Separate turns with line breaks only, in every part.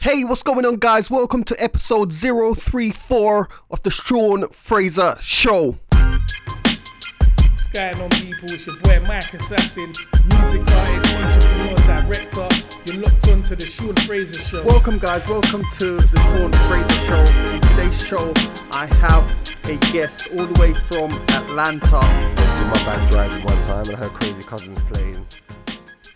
Hey, what's going on, guys? Welcome to episode 034 of the Sean Fraser Show.
What's going on, people? It's your boy Mike Assassin, music artist, entrepreneur, director. You're locked onto the Sean Fraser Show.
Welcome, guys. Welcome to the Sean Fraser Show. In today's show, I have a guest all the way from Atlanta.
in my band driving one time and I heard Crazy Cousins playing.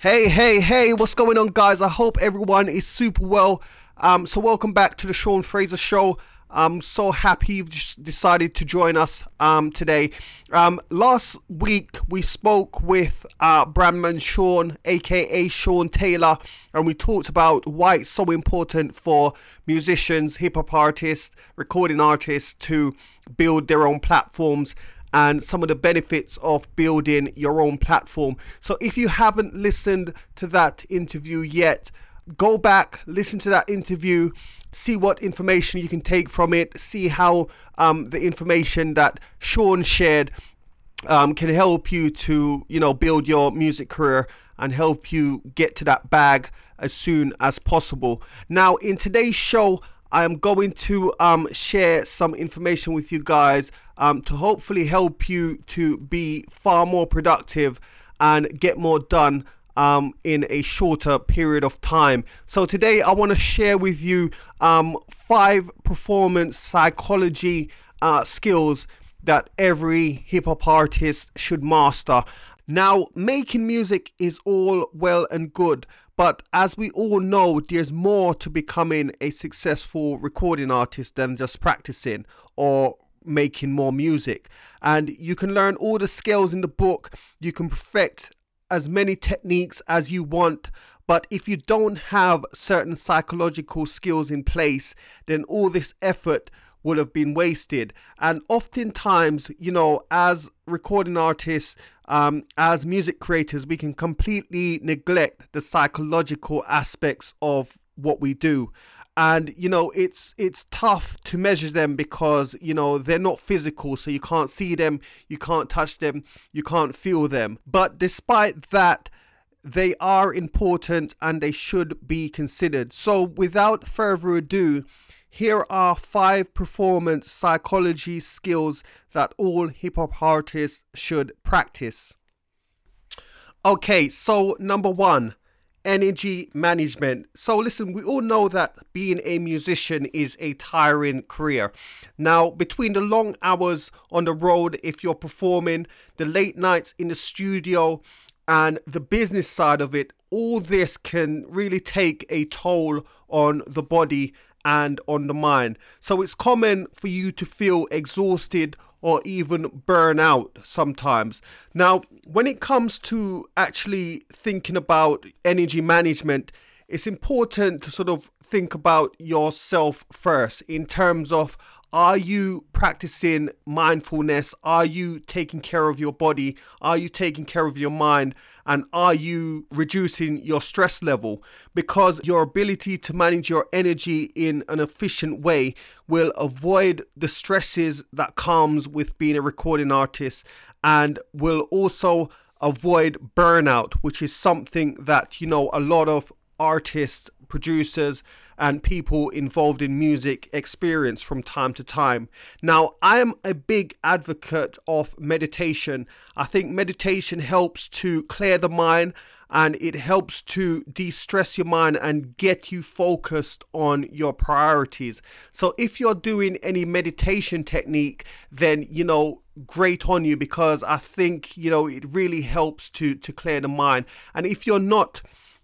Hey, hey, hey, what's going on, guys? I hope everyone is super well. Um, so, welcome back to the Sean Fraser Show. I'm so happy you've decided to join us um, today. Um, last week, we spoke with uh, Brandman Sean, aka Sean Taylor, and we talked about why it's so important for musicians, hip hop artists, recording artists to build their own platforms and some of the benefits of building your own platform. So if you haven't listened to that interview yet, go back, listen to that interview, see what information you can take from it, see how um, the information that Sean shared um, can help you to, you know, build your music career and help you get to that bag as soon as possible. Now, in today's show, I am going to um, share some information with you guys um, to hopefully help you to be far more productive and get more done um, in a shorter period of time. So today I want to share with you um, five performance psychology uh, skills that every hip hop artist should master. Now, making music is all well and good, but as we all know, there's more to becoming a successful recording artist than just practicing or making more music. And you can learn all the skills in the book, you can perfect as many techniques as you want. But if you don't have certain psychological skills in place, then all this effort would have been wasted. And oftentimes, you know, as recording artists, um, as music creators, we can completely neglect the psychological aspects of what we do. And you know it's it's tough to measure them because you know they're not physical, so you can't see them, you can't touch them, you can't feel them. But despite that, they are important and they should be considered. So, without further ado, here are five performance psychology skills that all hip hop artists should practice. Okay, so number one, energy management. So, listen, we all know that being a musician is a tiring career. Now, between the long hours on the road, if you're performing, the late nights in the studio, and the business side of it, all this can really take a toll on the body and on the mind. So it's common for you to feel exhausted or even burn out sometimes. Now, when it comes to actually thinking about energy management, it's important to sort of think about yourself first in terms of are you practicing mindfulness? Are you taking care of your body? Are you taking care of your mind? And are you reducing your stress level? Because your ability to manage your energy in an efficient way will avoid the stresses that comes with being a recording artist and will also avoid burnout, which is something that, you know, a lot of artists, producers, and people involved in music experience from time to time. Now, I am a big advocate of meditation. I think meditation helps to clear the mind and it helps to de stress your mind and get you focused on your priorities. So, if you're doing any meditation technique, then you know, great on you because I think you know it really helps to to clear the mind. And if you're not,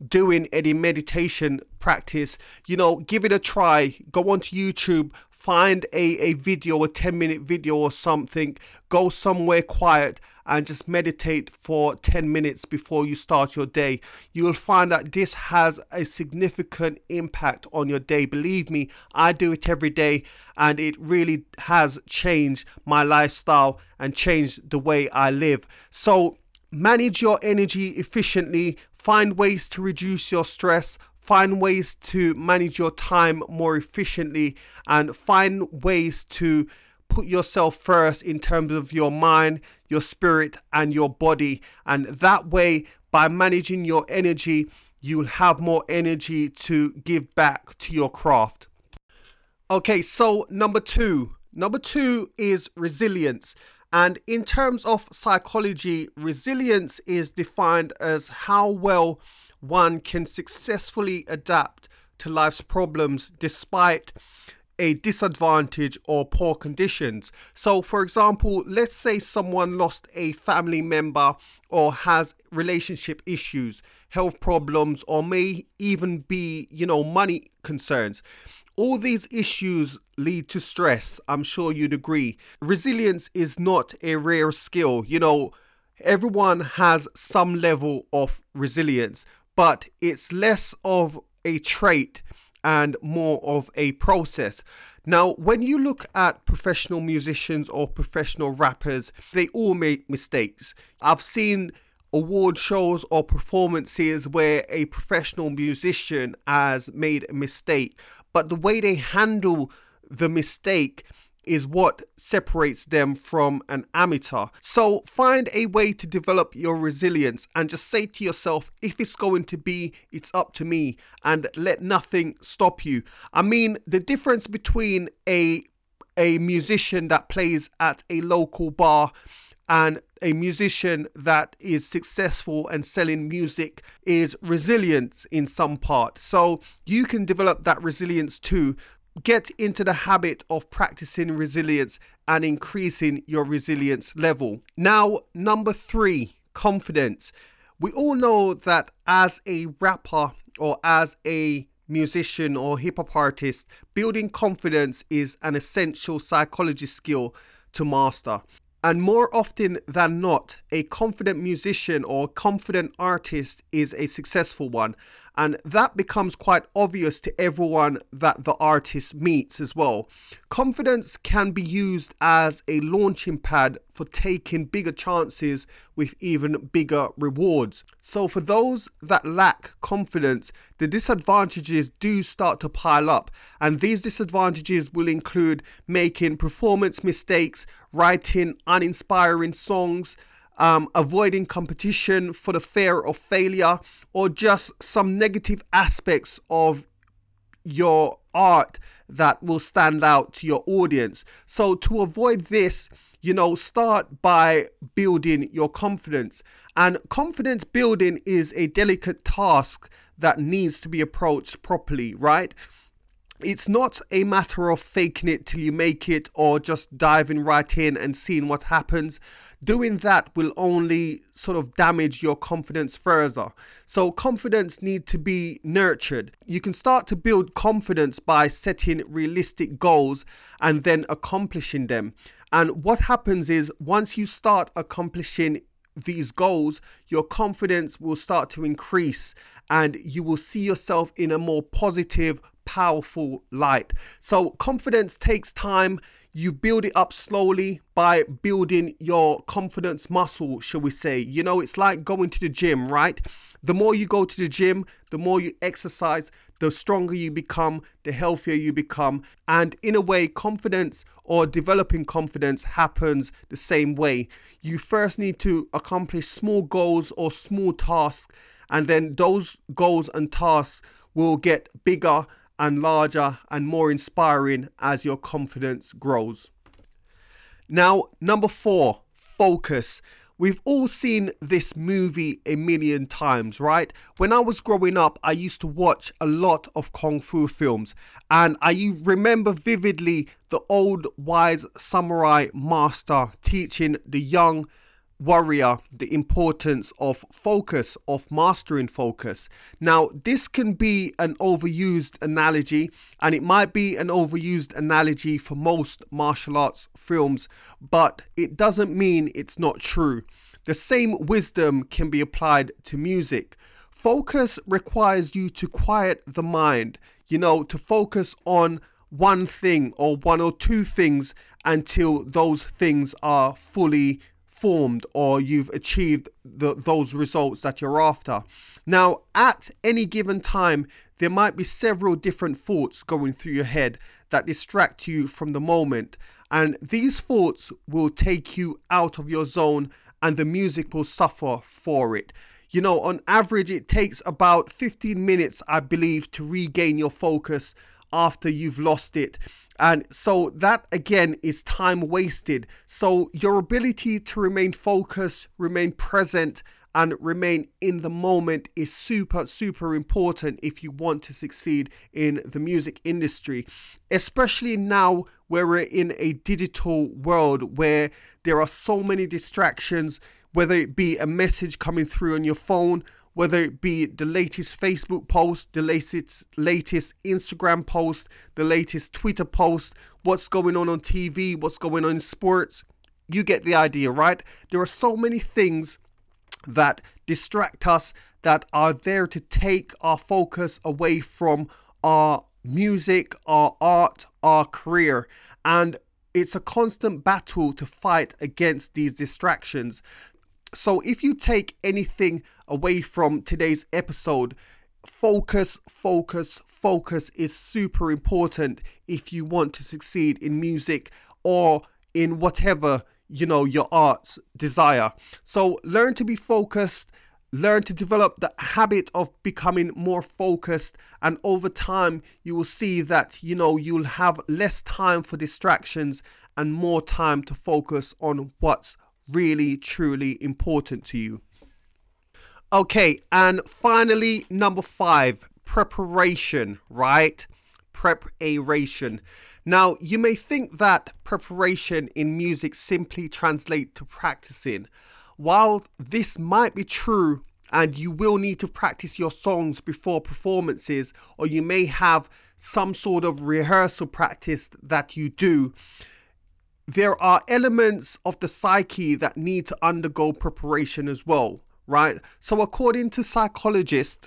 doing any meditation practice, you know, give it a try. Go onto YouTube, find a, a video, a 10 minute video or something, go somewhere quiet and just meditate for 10 minutes before you start your day. You will find that this has a significant impact on your day. Believe me, I do it every day and it really has changed my lifestyle and changed the way I live. So, manage your energy efficiently, find ways to reduce your stress, find ways to manage your time more efficiently, and find ways to put yourself first in terms of your mind, your spirit, and your body. And that way, by managing your energy, you'll have more energy to give back to your craft. Okay, so number two. Number two is resilience. And in terms of psychology, resilience is defined as how well one can successfully adapt to life's problems despite a disadvantage or poor conditions. So, for example, let's say someone lost a family member or has relationship issues, health problems, or may even be, you know, money concerns. All these issues lead to stress. I'm sure you'd agree. Resilience is not a rare skill. You know, everyone has some level of resilience, but it's less of a trait and more of a process. Now, when you look at professional musicians or professional rappers, they all make mistakes. I've seen award shows or performances where a professional musician has made a mistake, but the way they handle the mistake is what separates them from an amateur. So find a way to develop your resilience and just say to yourself, if it's going to be, it's up to me, and let nothing stop you. I mean, the difference between a a musician that plays at a local bar and a musician that is successful and selling music is resilience in some part. So you can develop that resilience too get into the habit of practicing resilience and increasing your resilience level. Now, number three, confidence. We all know that as a rapper or as a musician or hip hop artist, building confidence is an essential psychology skill to master. And more often than not, a confident musician or confident artist is a successful one. And that becomes quite obvious to everyone that the artist meets as well. Confidence can be used as a launching pad for taking bigger chances with even bigger rewards. So, for those that lack confidence, the disadvantages do start to pile up. And these disadvantages will include making performance mistakes, writing uninspiring songs um, avoiding competition for the fear of failure, or just some negative aspects of your art that will stand out to your audience. So, to avoid this, you know, start by building your confidence. And confidence building is a delicate task that needs to be approached properly, right? It's not a matter of faking it till you make it or just diving right in and seeing what happens doing that will only sort of damage your confidence further. So confidence need to be nurtured. You can start to build confidence by setting realistic goals and then accomplishing them. And what happens is once you start accomplishing these goals, your confidence will start to increase and you will see yourself in a more positive, powerful light. So, confidence takes time you build it up slowly by building your confidence muscle, shall we say. You know, it's like going to the gym, right? The more you go to the gym, the more you exercise, the stronger you become, the healthier you become. And in a way, confidence or developing confidence happens the same way. You first need to accomplish small goals or small tasks, and then those goals and tasks will get bigger and larger and more inspiring as your confidence grows. Now, number four, focus. We've all seen this movie a million times, right? When I was growing up, I used to watch a lot of kung fu films, and I remember vividly the old wise samurai master teaching the young warrior the importance of focus, of mastering focus. Now, this can be an overused analogy, and it might be an overused analogy for most martial arts films, but it doesn't mean it's not true. The same wisdom can be applied to music. Focus requires you to quiet the mind, you know, to focus on one thing or one or two things until those things are fully formed or you've achieved the, those results that you're after. Now, at any given time, there might be several different thoughts going through your head that distract you from the moment, and these thoughts will take you out of your zone, and the music will suffer for it. you know, on average, it takes about 15 minutes, I believe, to regain your focus after you've lost it. And so that again is time wasted. So your ability to remain focused, remain present, and remain in the moment is super, super important if you want to succeed in the music industry, especially now where we're in a digital world where there are so many distractions, whether it be a message coming through on your phone, whether it be the latest Facebook post, the latest latest Instagram post, the latest Twitter post, what's going on on TV, what's going on in sports. You get the idea, right? There are so many things that distract us that are there to take our focus away from our music, our art, our career. And it's a constant battle to fight against these distractions. So if you take anything away from today's episode, focus, focus, focus is super important if you want to succeed in music or in whatever you know your arts desire. So learn to be focused, learn to develop the habit of becoming more focused and over time you will see that you know you'll have less time for distractions and more time to focus on what's really, truly important to you. Okay, and finally, number five, preparation, right? Preparation. Now, you may think that preparation in music simply translates to practicing. While this might be true, and you will need to practice your songs before performances, or you may have some sort of rehearsal practice that you do, there are elements of the psyche that need to undergo preparation as well, right? So, according to psychologists,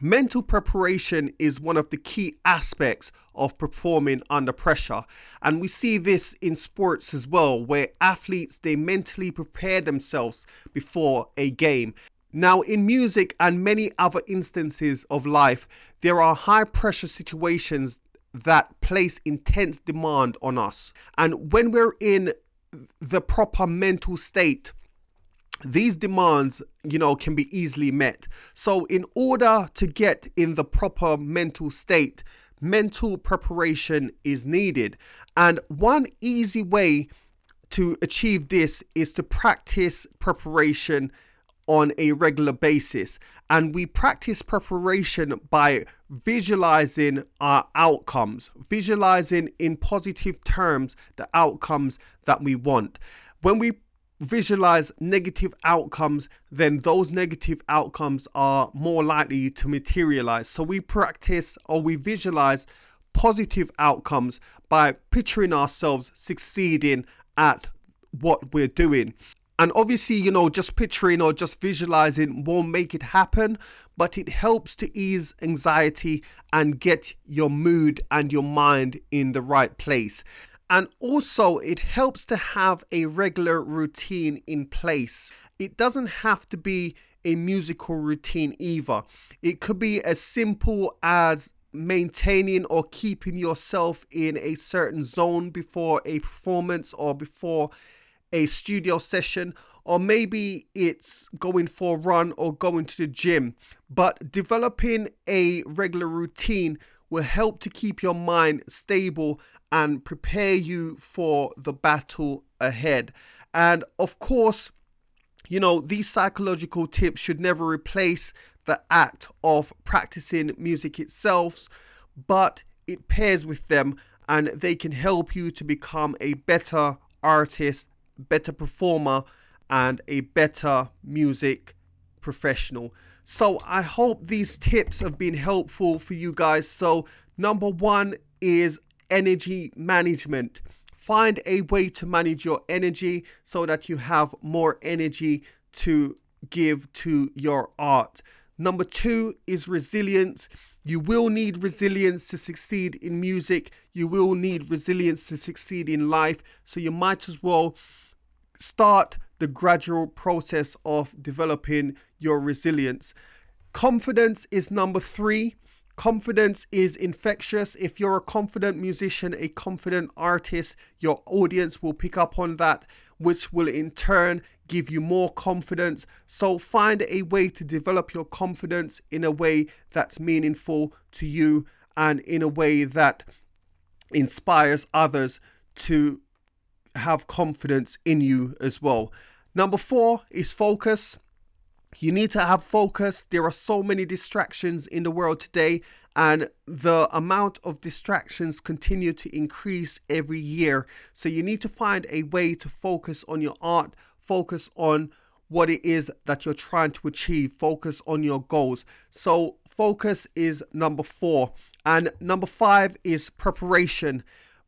mental preparation is one of the key aspects of performing under pressure and we see this in sports as well where athletes they mentally prepare themselves before a game now, in music and many other instances of life, there are high pressure situations that place intense demand on us. And when we're in the proper mental state, these demands, you know, can be easily met. So, in order to get in the proper mental state, mental preparation is needed. And one easy way to achieve this is to practice preparation on a regular basis. And we practice preparation by visualizing our outcomes, visualizing in positive terms the outcomes that we want. When we visualize negative outcomes, then those negative outcomes are more likely to materialize. So we practice or we visualize positive outcomes by picturing ourselves succeeding at what we're doing. And obviously, you know, just picturing or just visualizing won't make it happen, but it helps to ease anxiety and get your mood and your mind in the right place. And also, it helps to have a regular routine in place. It doesn't have to be a musical routine either. It could be as simple as maintaining or keeping yourself in a certain zone before a performance or before a studio session, or maybe it's going for a run or going to the gym. But developing a regular routine will help to keep your mind stable and prepare you for the battle ahead. And of course, you know, these psychological tips should never replace the act of practicing music itself, but it pairs with them and they can help you to become a better artist better performer and a better music professional. So I hope these tips have been helpful for you guys. So number 1 is energy management. Find a way to manage your energy so that you have more energy to give to your art. Number 2 is resilience. You will need resilience to succeed in music. You will need resilience to succeed in life. So you might as well start the gradual process of developing your resilience. Confidence is number three. Confidence is infectious. If you're a confident musician, a confident artist, your audience will pick up on that, which will in turn give you more confidence. So find a way to develop your confidence in a way that's meaningful to you and in a way that inspires others to have confidence in you as well. Number four is focus. You need to have focus. There are so many distractions in the world today, and the amount of distractions continue to increase every year. So you need to find a way to focus on your art, focus on what it is that you're trying to achieve, focus on your goals. So focus is number four. And number five is preparation,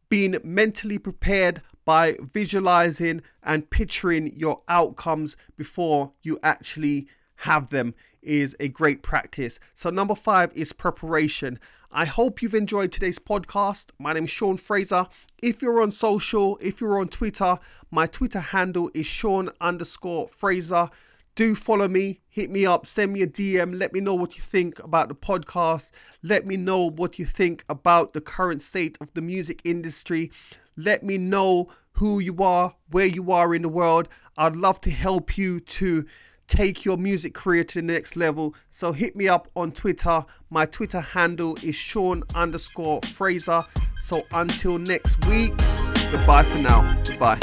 being mentally prepared by visualizing and picturing your outcomes before you actually have them is a great practice. So, number five is preparation. I hope you've enjoyed today's podcast. My name is Sean Fraser. If you're on social, if you're on Twitter, my Twitter handle is Sean underscore Fraser. Do follow me, hit me up, send me a DM, let me know what you think about the podcast. Let me know what you think about the current state of the music industry. Let me know who you are, where you are in the world. I'd love to help you to take your music career to the next level. So hit me up on Twitter. My Twitter handle is Sean underscore Fraser. So until next week, goodbye for now. Goodbye.